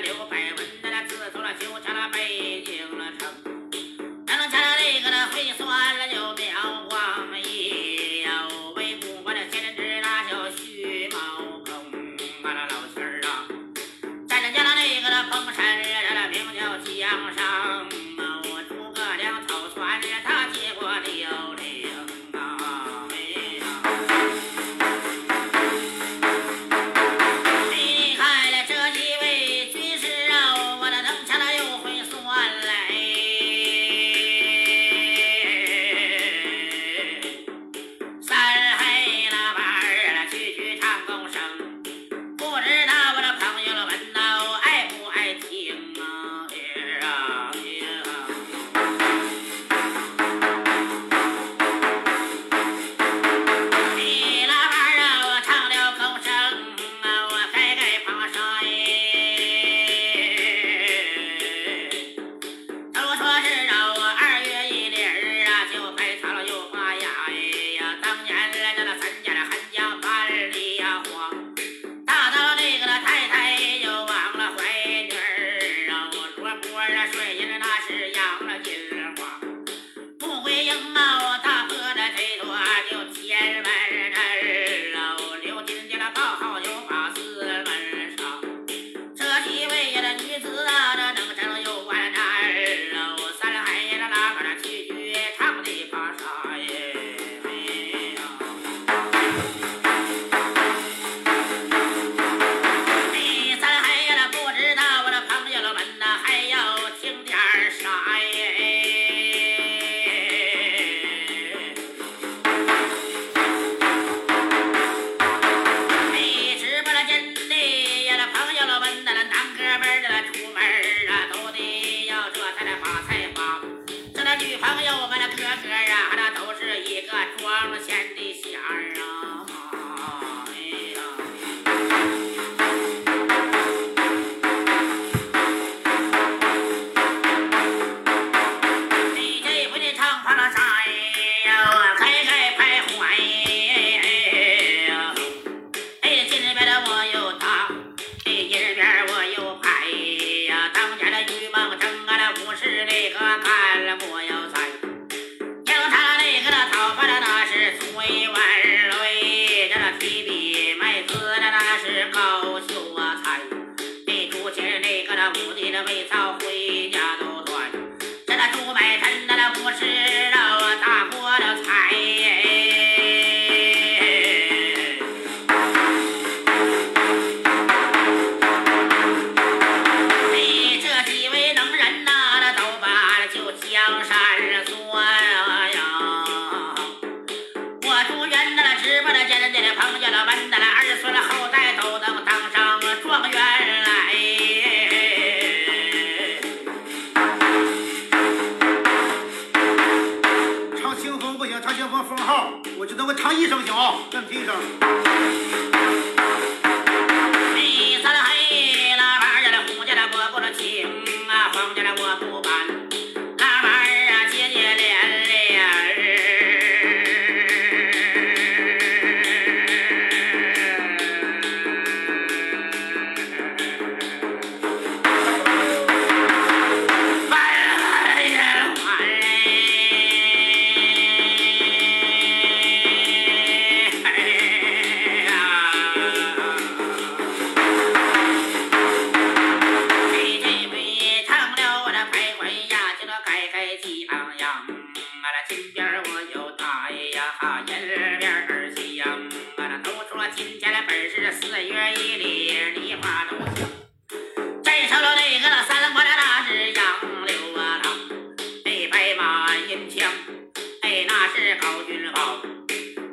luego para 呀，那都是一个装钱的馅儿。baby. 一声行啊，先劈一声。天边儿细呀，啊，那都说今天的本是四月一里，梨花都香。再收了那个三国的那是杨柳啊，那白马银枪，哎，那是高君宝。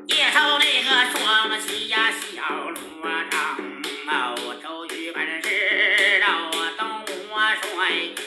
介收那个双喜呀，小罗长，哦，周瑜本是老东帅。